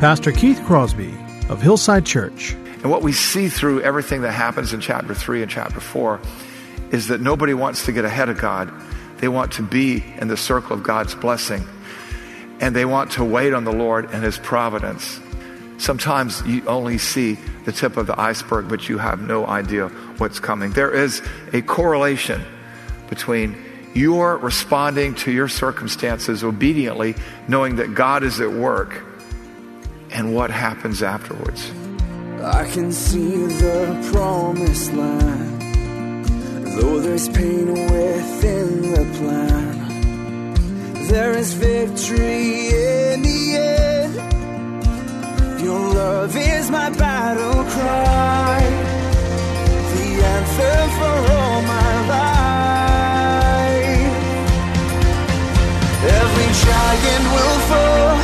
Pastor Keith Crosby of Hillside Church. And what we see through everything that happens in chapter 3 and chapter 4 is that nobody wants to get ahead of God. They want to be in the circle of God's blessing. And they want to wait on the Lord and His providence. Sometimes you only see the tip of the iceberg, but you have no idea what's coming. There is a correlation between your responding to your circumstances obediently, knowing that God is at work and what happens afterwards. I can see the promised land, though there's pain within the plan. There is victory in the end. Your love is my battle cry, the anthem for all my life. Every giant will fall,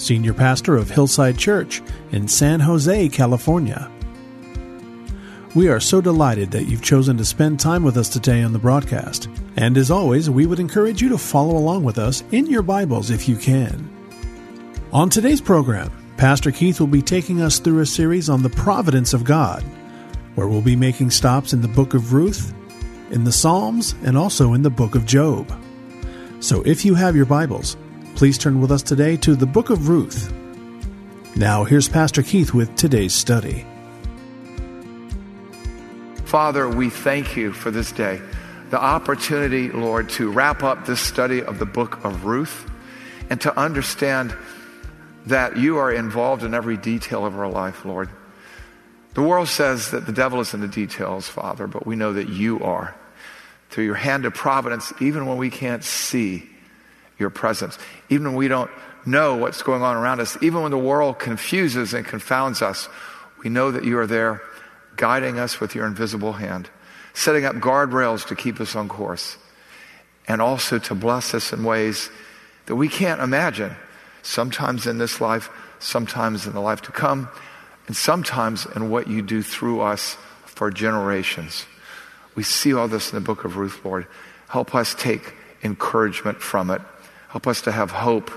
Senior Pastor of Hillside Church in San Jose, California. We are so delighted that you've chosen to spend time with us today on the broadcast. And as always, we would encourage you to follow along with us in your Bibles if you can. On today's program, Pastor Keith will be taking us through a series on the providence of God, where we'll be making stops in the book of Ruth, in the Psalms, and also in the book of Job. So if you have your Bibles, please turn with us today to the book of Ruth. Now, here's Pastor Keith with today's study. Father, we thank you for this day, the opportunity, Lord, to wrap up this study of the book of Ruth and to understand that you are involved in every detail of our life, Lord. The world says that the devil is in the details, Father, but we know that you are. Through your hand of providence, even when we can't see your presence, even when we don't know what's going on around us, even when the world confuses and confounds us, we know that you are there guiding us with your invisible hand, setting up guardrails to keep us on course, and also to bless us in ways that we can't imagine, sometimes in this life, sometimes in the life to come, and sometimes in what you do through us for generations. We see all this in the book of Ruth, Lord. Help us take encouragement from it. Help us to have hope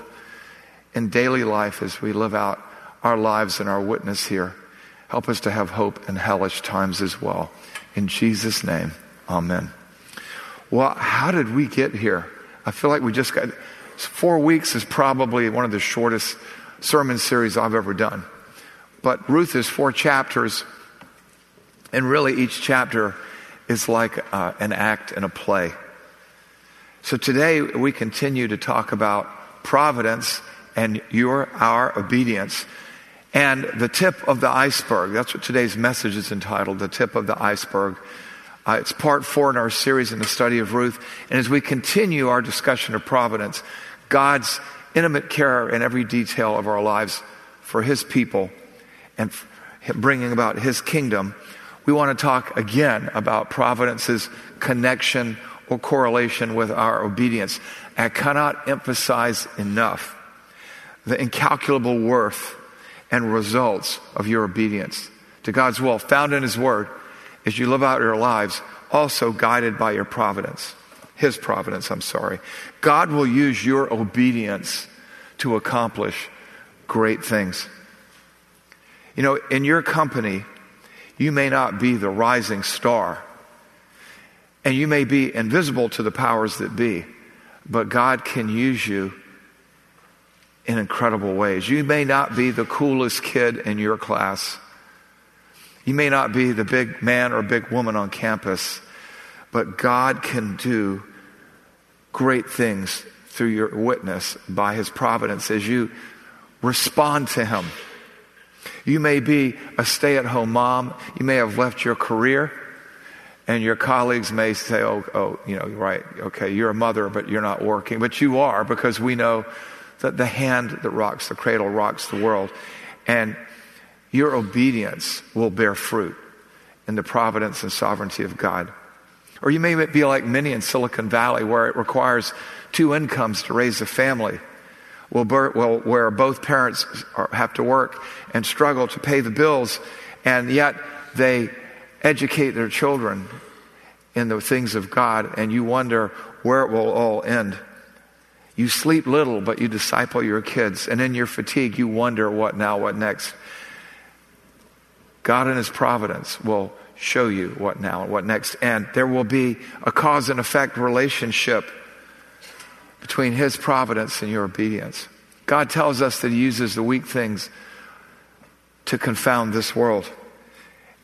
in daily life as we live out our lives and our witness here. Help us to have hope in hellish times as well. In Jesus' name, amen. Well, how did we get here? I feel like we just got four weeks is probably one of the shortest sermon series I've ever done. But Ruth is four chapters, and really each chapter is like uh, an act in a play. So today we continue to talk about providence and your our obedience. And the tip of the iceberg, that's what today's message is entitled, the tip of the iceberg. Uh, it's part four in our series in the study of Ruth. And as we continue our discussion of providence, God's intimate care in every detail of our lives for His people and bringing about His kingdom, we want to talk again about providence's connection correlation with our obedience. I cannot emphasize enough the incalculable worth and results of your obedience to God's will, found in His Word, as you live out your lives, also guided by your providence. His providence, I'm sorry. God will use your obedience to accomplish great things. You know, in your company, you may not be the rising star, and you may be invisible to the powers that be, but God can use you in incredible ways. You may not be the coolest kid in your class. You may not be the big man or big woman on campus, but God can do great things through your witness by His providence as you respond to Him. You may be a stay at home mom. You may have left your career, and your colleagues may say, oh, oh, you know, right, okay, you're a mother, but you're not working. But you are because we know that the hand that rocks the cradle rocks the world. And your obedience will bear fruit in the providence and sovereignty of God. Or you may be like many in Silicon Valley, where it requires two incomes to raise a family, where both parents have to work and struggle to pay the bills, and yet they educate their children in the things of God, and you wonder where it will all end. You sleep little, but you disciple your kids, and in your fatigue, you wonder what now, what next. God in His providence will show you what now and what next. And there will be a cause and effect relationship between His providence and your obedience. God tells us that He uses the weak things to confound this world.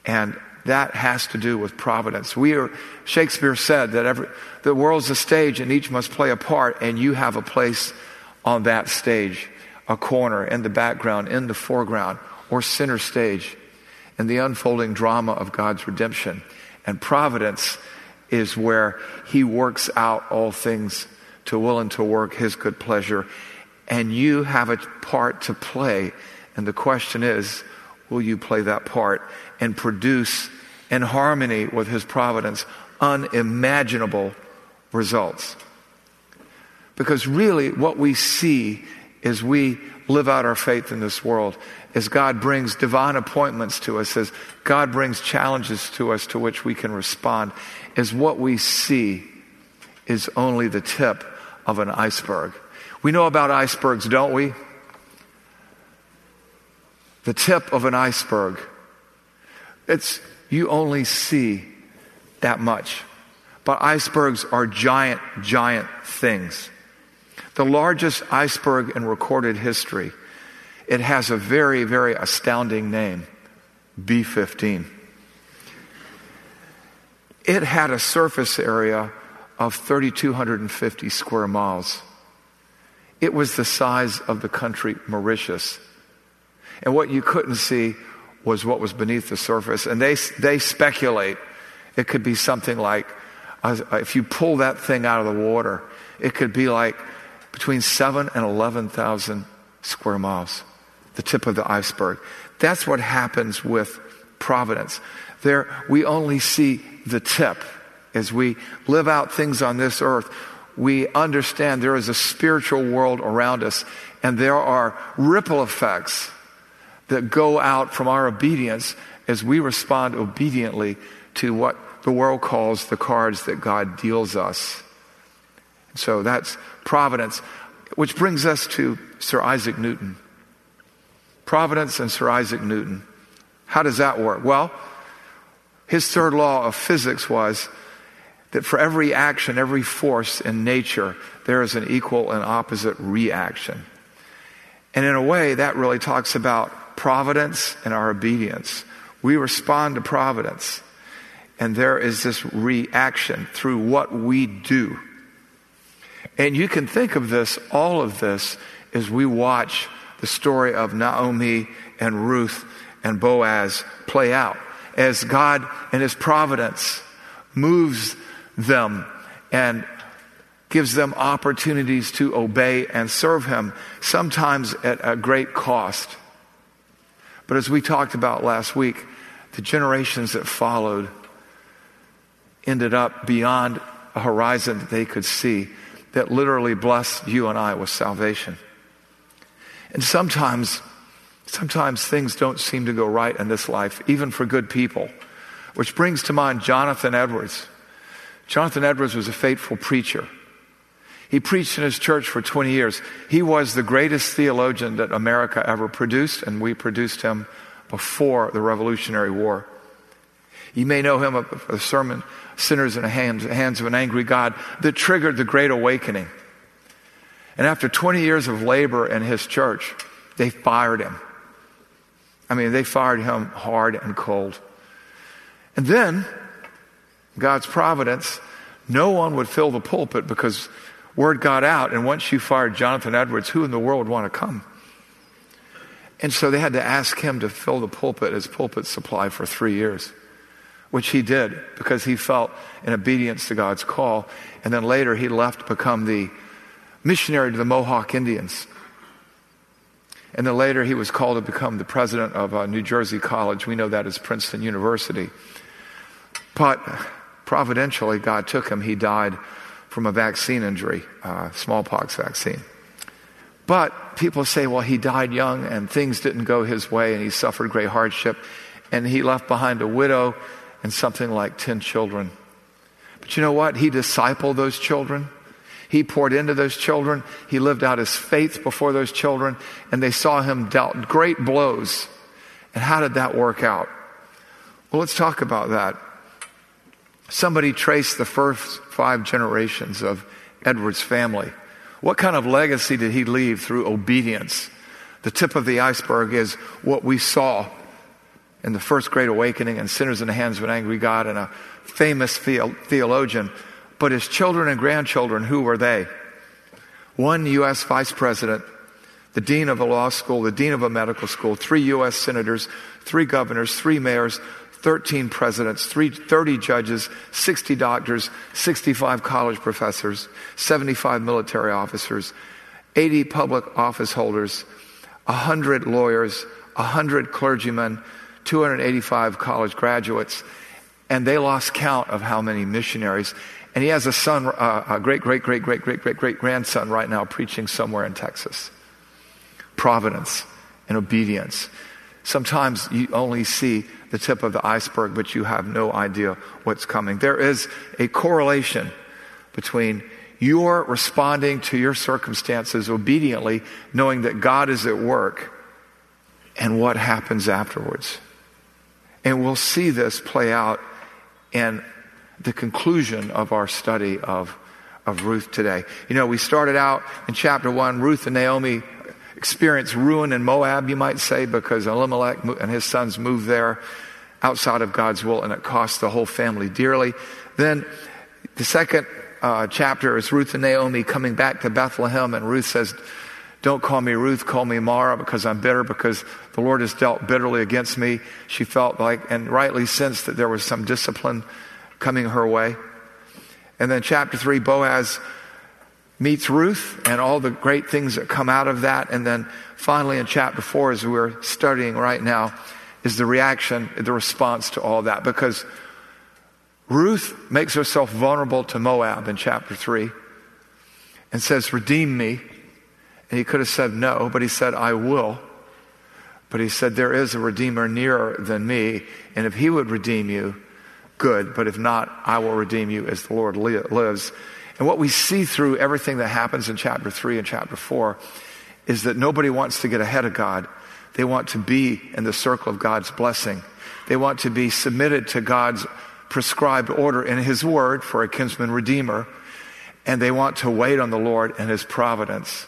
And that has to do with providence. We are, Shakespeare said that every, the world's a stage and each must play a part, and you have a place on that stage, a corner, in the background, in the foreground, or center stage in the unfolding drama of God's redemption. And providence is where He works out all things to will and to work His good pleasure. And you have a part to play. And the question is, will you play that part and produce in harmony with His providence unimaginable results? Because really, what we see is we live out our faith in this world as God brings divine appointments to us, as God brings challenges to us to which we can respond, is what we see is only the tip of an iceberg. We know about icebergs, don't we? The tip of an iceberg. It's, you only see that much. But icebergs are giant, giant things. The largest iceberg in recorded history it has a very, very astounding name B 15. It had a surface area of 3,250 square miles. It was the size of the country Mauritius. And what you couldn't see was what was beneath the surface. And they, they speculate it could be something like, uh, if you pull that thing out of the water, it could be like between 7 and 11,000 square miles the tip of the iceberg. That's what happens with providence. There, we only see the tip. As we live out things on this earth, we understand there is a spiritual world around us, and there are ripple effects that go out from our obedience as we respond obediently to what the world calls the cards that God deals us. So that's providence, which brings us to Sir Isaac Newton. Providence and Sir Isaac Newton. How does that work? Well, his third law of physics was that for every action, every force in nature, there is an equal and opposite reaction. And in a way, that really talks about providence and our obedience. We respond to providence, and there is this reaction through what we do. And you can think of this, all of this, as we watch the story of Naomi and Ruth and Boaz play out as God and His providence moves them and gives them opportunities to obey and serve Him, sometimes at a great cost. But as we talked about last week, the generations that followed ended up beyond a horizon that they could see that literally blessed you and I with salvation. And sometimes, sometimes things don't seem to go right in this life, even for good people. Which brings to mind Jonathan Edwards. Jonathan Edwards was a faithful preacher. He preached in his church for 20 years. He was the greatest theologian that America ever produced, and we produced him before the Revolutionary War. You may know him of a sermon, Sinners in the hands, hands of an Angry God, that triggered the Great Awakening. And after 20 years of labor in his church, they fired him. I mean, they fired him hard and cold. And then, God's providence, no one would fill the pulpit because word got out. And once you fired Jonathan Edwards, who in the world would want to come? And so they had to ask him to fill the pulpit as pulpit supply for three years, which he did because he felt in obedience to God's call. And then later he left to become the missionary to the Mohawk Indians. And then later he was called to become the president of uh, New Jersey College. We know that as Princeton University. But providentially, God took him. He died from a vaccine injury, uh, smallpox vaccine. But people say, well, he died young and things didn't go his way and he suffered great hardship and he left behind a widow and something like 10 children. But you know what? He discipled those children. He poured into those children. He lived out his faith before those children, and they saw him dealt great blows. And how did that work out? Well, let's talk about that. Somebody traced the first five generations of Edward's family. What kind of legacy did he leave through obedience? The tip of the iceberg is what we saw in the first great awakening and sinners in the hands of an angry God and a famous theologian but his children and grandchildren, who were they? One U.S. vice president, the dean of a law school, the dean of a medical school, three U.S. senators, three governors, three mayors, 13 presidents, three, 30 judges, 60 doctors, 65 college professors, 75 military officers, 80 public office holders, 100 lawyers, 100 clergymen, 285 college graduates, and they lost count of how many missionaries. And he has a son, uh, a great, great, great, great, great, great, great grandson right now preaching somewhere in Texas. Providence and obedience. Sometimes you only see the tip of the iceberg, but you have no idea what's coming. There is a correlation between your responding to your circumstances obediently, knowing that God is at work, and what happens afterwards. And we'll see this play out in the conclusion of our study of, of Ruth today. You know, we started out in chapter one, Ruth and Naomi experienced ruin in Moab, you might say, because Elimelech and his sons moved there outside of God's will, and it cost the whole family dearly. Then the second uh, chapter is Ruth and Naomi coming back to Bethlehem, and Ruth says, Don't call me Ruth, call me Mara, because I'm bitter, because the Lord has dealt bitterly against me. She felt like, and rightly sensed that there was some discipline coming her way. And then chapter three, Boaz meets Ruth and all the great things that come out of that. And then finally in chapter four, as we're studying right now, is the reaction, the response to all that. Because Ruth makes herself vulnerable to Moab in chapter three and says, Redeem me. And he could have said no, but he said, I will. But he said, There is a Redeemer nearer than me, and if he would redeem you, good, but if not, I will redeem you as the Lord lives. And what we see through everything that happens in chapter 3 and chapter 4 is that nobody wants to get ahead of God. They want to be in the circle of God's blessing. They want to be submitted to God's prescribed order in His Word for a kinsman redeemer. And they want to wait on the Lord and His providence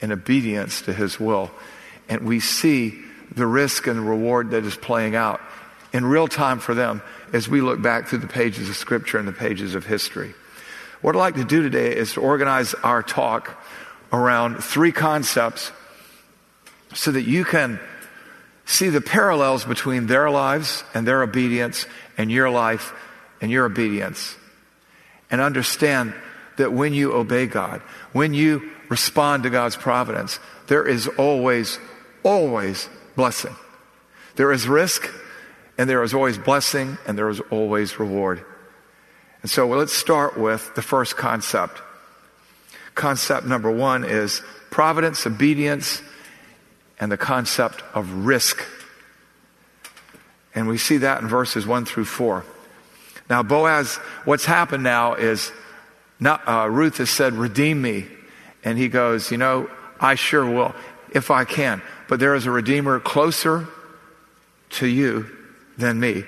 in obedience to His will. And we see the risk and reward that is playing out in real time for them as we look back through the pages of Scripture and the pages of history. What I'd like to do today is to organize our talk around three concepts so that you can see the parallels between their lives and their obedience and your life and your obedience. And understand that when you obey God, when you respond to God's providence, there is always, always blessing. There is risk, and there is always blessing and there is always reward. And so let's start with the first concept. Concept number one is providence, obedience, and the concept of risk. And we see that in verses one through four. Now, Boaz, what's happened now is not, uh, Ruth has said, Redeem me. And he goes, You know, I sure will, if I can. But there is a Redeemer closer to you than me.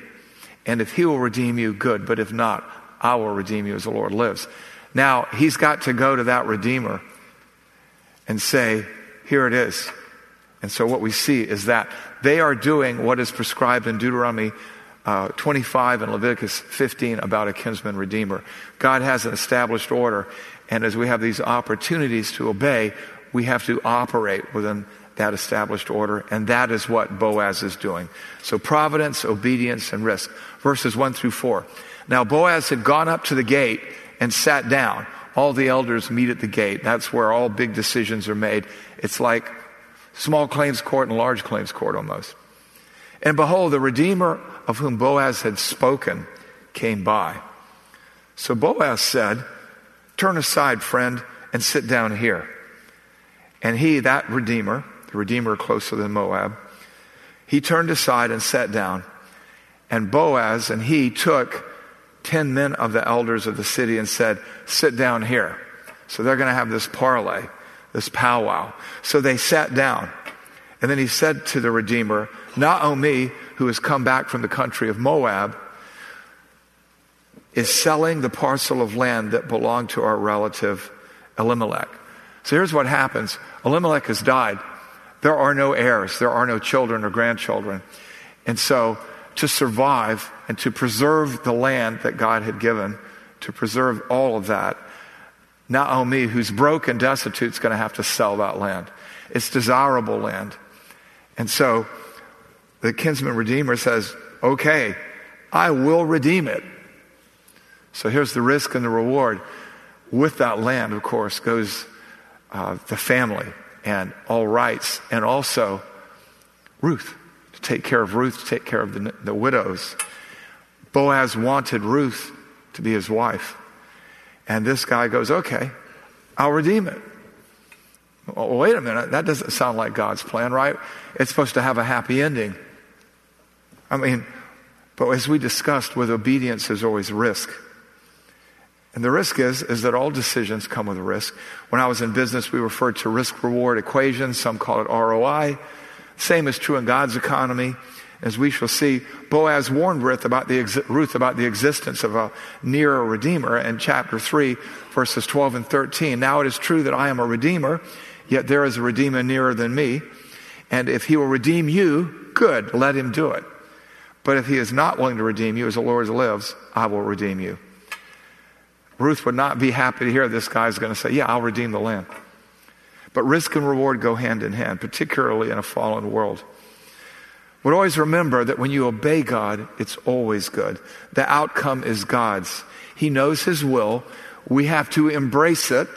And if he will redeem you, good. But if not, I will redeem you as the Lord lives. Now, he's got to go to that Redeemer. and say, Here it is. And so what we see is that they are doing what is prescribed in Deuteronomy uh, 25 and Leviticus 15 about a kinsman redeemer. God has an established order, and as we have these opportunities to obey, we have to operate within that established order, and that is what Boaz is doing. So providence, obedience, and risk. Verses 1 through 4. Now Boaz had gone up to the gate and sat down. All the elders meet at the gate. That's where all big decisions are made. It's like small claims court and large claims court almost. And behold, the Redeemer of whom Boaz had spoken came by. So Boaz said, Turn aside, friend, and sit down here. And he, that Redeemer, the Redeemer closer than Moab, he turned aside and sat down. And Boaz and he took ten men of the elders of the city and said, Sit down here. So they're going to have this parley, this powwow. So they sat down. And then he said to the Redeemer, "Not Naomi, who has come back from the country of Moab, is selling the parcel of land that belonged to our relative Elimelech. So here's what happens Elimelech has died. There are no heirs, there are no children or grandchildren. And so, to survive and to preserve the land that God had given, to preserve all of that, Naomi, who's broke and destitute, is going to have to sell that land. It's desirable land. And so, the kinsman redeemer says, Okay, I will redeem it. So here's the risk and the reward. With that land, of course, goes uh, the family and all rights, and also Ruth, to take care of Ruth, to take care of the, the widows. Boaz wanted Ruth to be his wife. And this guy goes, okay, I'll redeem it. Well, wait a minute, that doesn't sound like God's plan, right? It's supposed to have a happy ending. I mean, but as we discussed, with obedience, there's always risk. And the risk is, is that all decisions come with a risk. When I was in business, we referred to risk reward equations. Some call it ROI. Same is true in God's economy. As we shall see, Boaz warned Ruth about the, Ruth about the existence of a nearer redeemer in chapter 3, verses 12 and 13. Now it is true that I am a redeemer, yet there is a redeemer nearer than me. And if he will redeem you, good, let him do it. But if he is not willing to redeem you, as the Lord lives, I will redeem you. Ruth would not be happy to hear this guy's going to say, Yeah, I'll redeem the land. But risk and reward go hand in hand, particularly in a fallen world. But always remember that when you obey God, it's always good. The outcome is God's. He knows His will. We have to embrace it.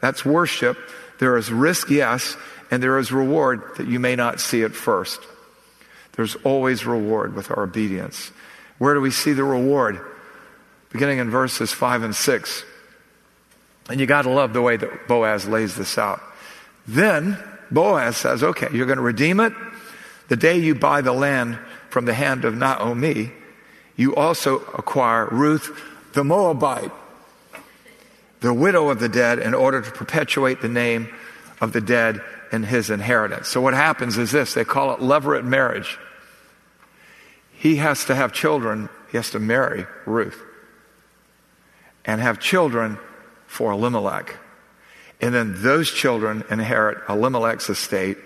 That's worship. There is risk, yes, and there is reward that you may not see at first. There's always reward with our obedience. Where do we see the reward? beginning in verses 5 and 6. And you got to love the way that Boaz lays this out. Then Boaz says, okay, you're going to redeem it. The day you buy the land from the hand of Naomi, you also acquire Ruth the Moabite, the widow of the dead, in order to perpetuate the name of the dead in his inheritance. So what happens is this they call it levirate marriage. He has to have children, he has to marry Ruth and have children for Elimelech. And then those children inherit Elimelech's estate,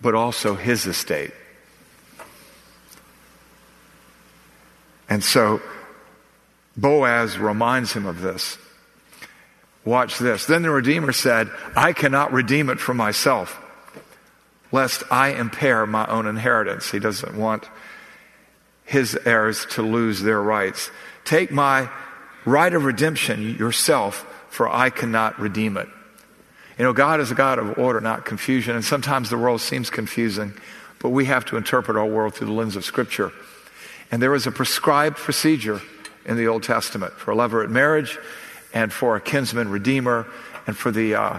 but also his estate. And so Boaz reminds him of this. Watch this. Then the Redeemer said, I cannot redeem it for myself, lest I impair my own inheritance. He doesn't want his heirs to lose their rights. Take my right of redemption yourself, for I cannot redeem it. You know, God is a God of order, not confusion, and sometimes the world seems confusing, but we have to interpret our world through the lens of Scripture. And there is a prescribed procedure in the Old Testament for a levirate marriage and for a kinsman redeemer and for the uh,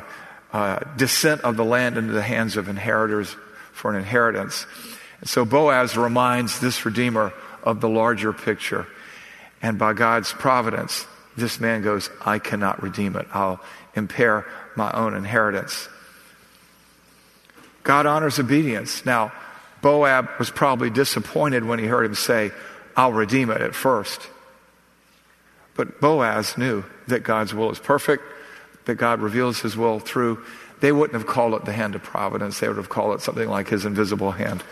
uh, descent of the land into the hands of inheritors for an inheritance. And so Boaz reminds this redeemer of the larger picture and by God's providence, this man goes, I cannot redeem it. I'll impair my own inheritance. God honors obedience. Now, Boab was probably disappointed when he heard him say, I'll redeem it at first. But Boaz knew that God's will is perfect, that God reveals his will through they wouldn't have called it the hand of providence. They would have called it something like his invisible hand.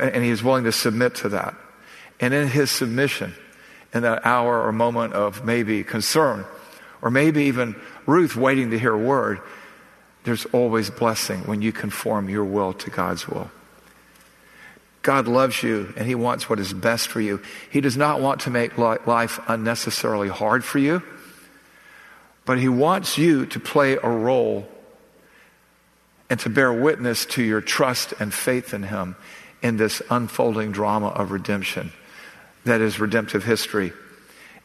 And he is willing to submit to that. And in his submission, in that hour or moment of maybe concern, or maybe even Ruth waiting to hear a word, there's always blessing when you conform your will to God's will. God loves you and He wants what is best for you. He does not want to make life unnecessarily hard for you, but He wants you to play a role and to bear witness to your trust and faith in Him in this unfolding drama of redemption that is redemptive history.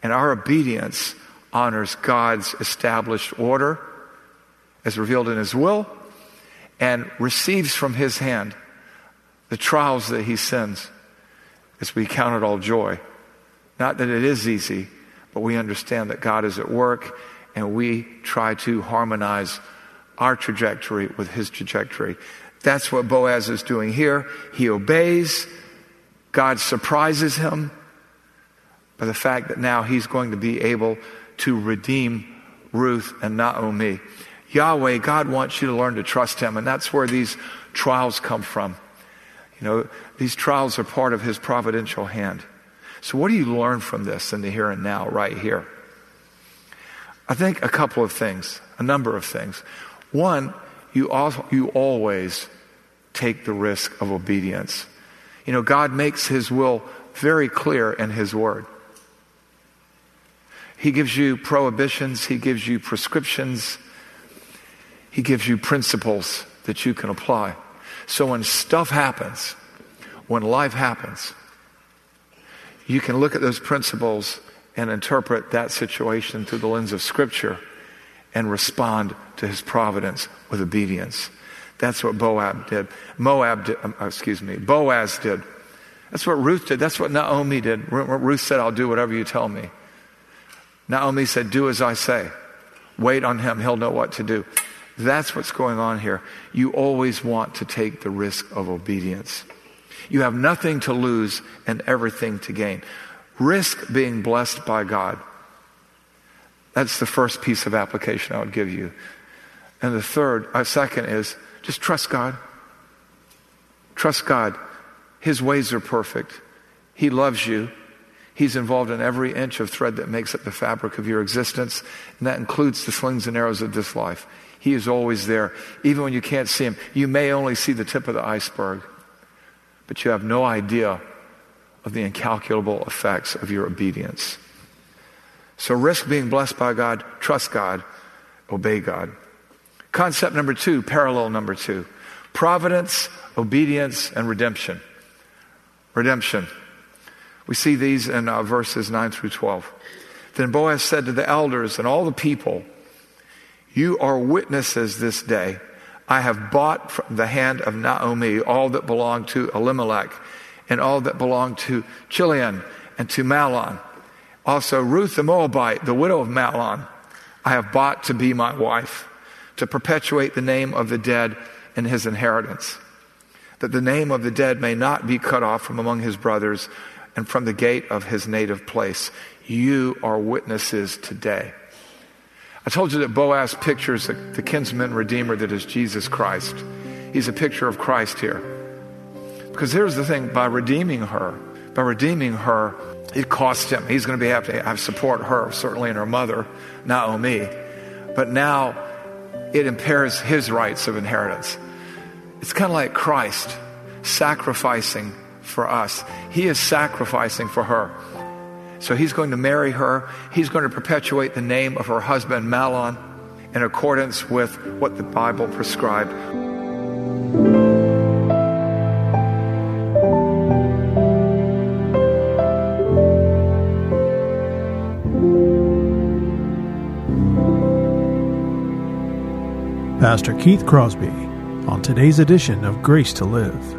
And our obedience honors God's established order as revealed in His will and receives from His hand the trials that He sends as we count it all joy. Not that it is easy, but we understand that God is at work and we try to harmonize our trajectory with His trajectory. That's what Boaz is doing here. He obeys. God surprises him by the fact that now he's going to be able to redeem Ruth and Naomi. Yahweh, God wants you to learn to trust him, and that's where these trials come from. You know, these trials are part of his providential hand. So, what do you learn from this in the here and now, right here? I think a couple of things, a number of things. One, you, also, you always take the risk of obedience. You know, God makes his will very clear in his word. He gives you prohibitions, He gives you prescriptions, He gives you principles that you can apply. So when stuff happens, when life happens, you can look at those principles and interpret that situation through the lens of Scripture and respond to His providence with obedience. That's what Boab did. Moab did, um, excuse me, Boaz did. That's what Ruth did. That's what Naomi did. Ruth said, I'll do whatever you tell me. Naomi said, Do as I say. Wait on him, he'll know what to do. That's what's going on here. You always want to take the risk of obedience. You have nothing to lose and everything to gain. Risk being blessed by God. That's the first piece of application I would give you. And the third, a uh, second is just trust God. Trust God. His ways are perfect. He loves you. He's involved in every inch of thread that makes up the fabric of your existence, and that includes the slings and arrows of this life. He is always there, even when you can't see him. You may only see the tip of the iceberg, but you have no idea of the incalculable effects of your obedience. So risk being blessed by God, trust God, obey God. Concept number two, parallel number two providence, obedience, and redemption. Redemption. We see these in uh, verses 9 through 12. Then Boaz said to the elders and all the people, You are witnesses this day. I have bought from the hand of Naomi all that belonged to Elimelech and all that belonged to Chilion and to Mahlon. Also, Ruth the Moabite, the widow of Mahlon, I have bought to be my wife, to perpetuate the name of the dead in his inheritance, that the name of the dead may not be cut off from among his brothers and from the gate of his native place. You are witnesses today. I told you that Boaz pictures the, the kinsman redeemer that is Jesus Christ. He's a picture of Christ here. Because here's the thing by redeeming her, by redeeming her, it cost him. He's going to be have to have support her, certainly, and her mother, Naomi. But now it impairs his rights of inheritance. It's kind of like Christ sacrificing for us. He is sacrificing for her. So he's going to marry her. He's going to perpetuate the name of her husband, Mahlon, in accordance with what the Bible prescribed. Pastor Keith Crosby on today's edition of Grace to Live.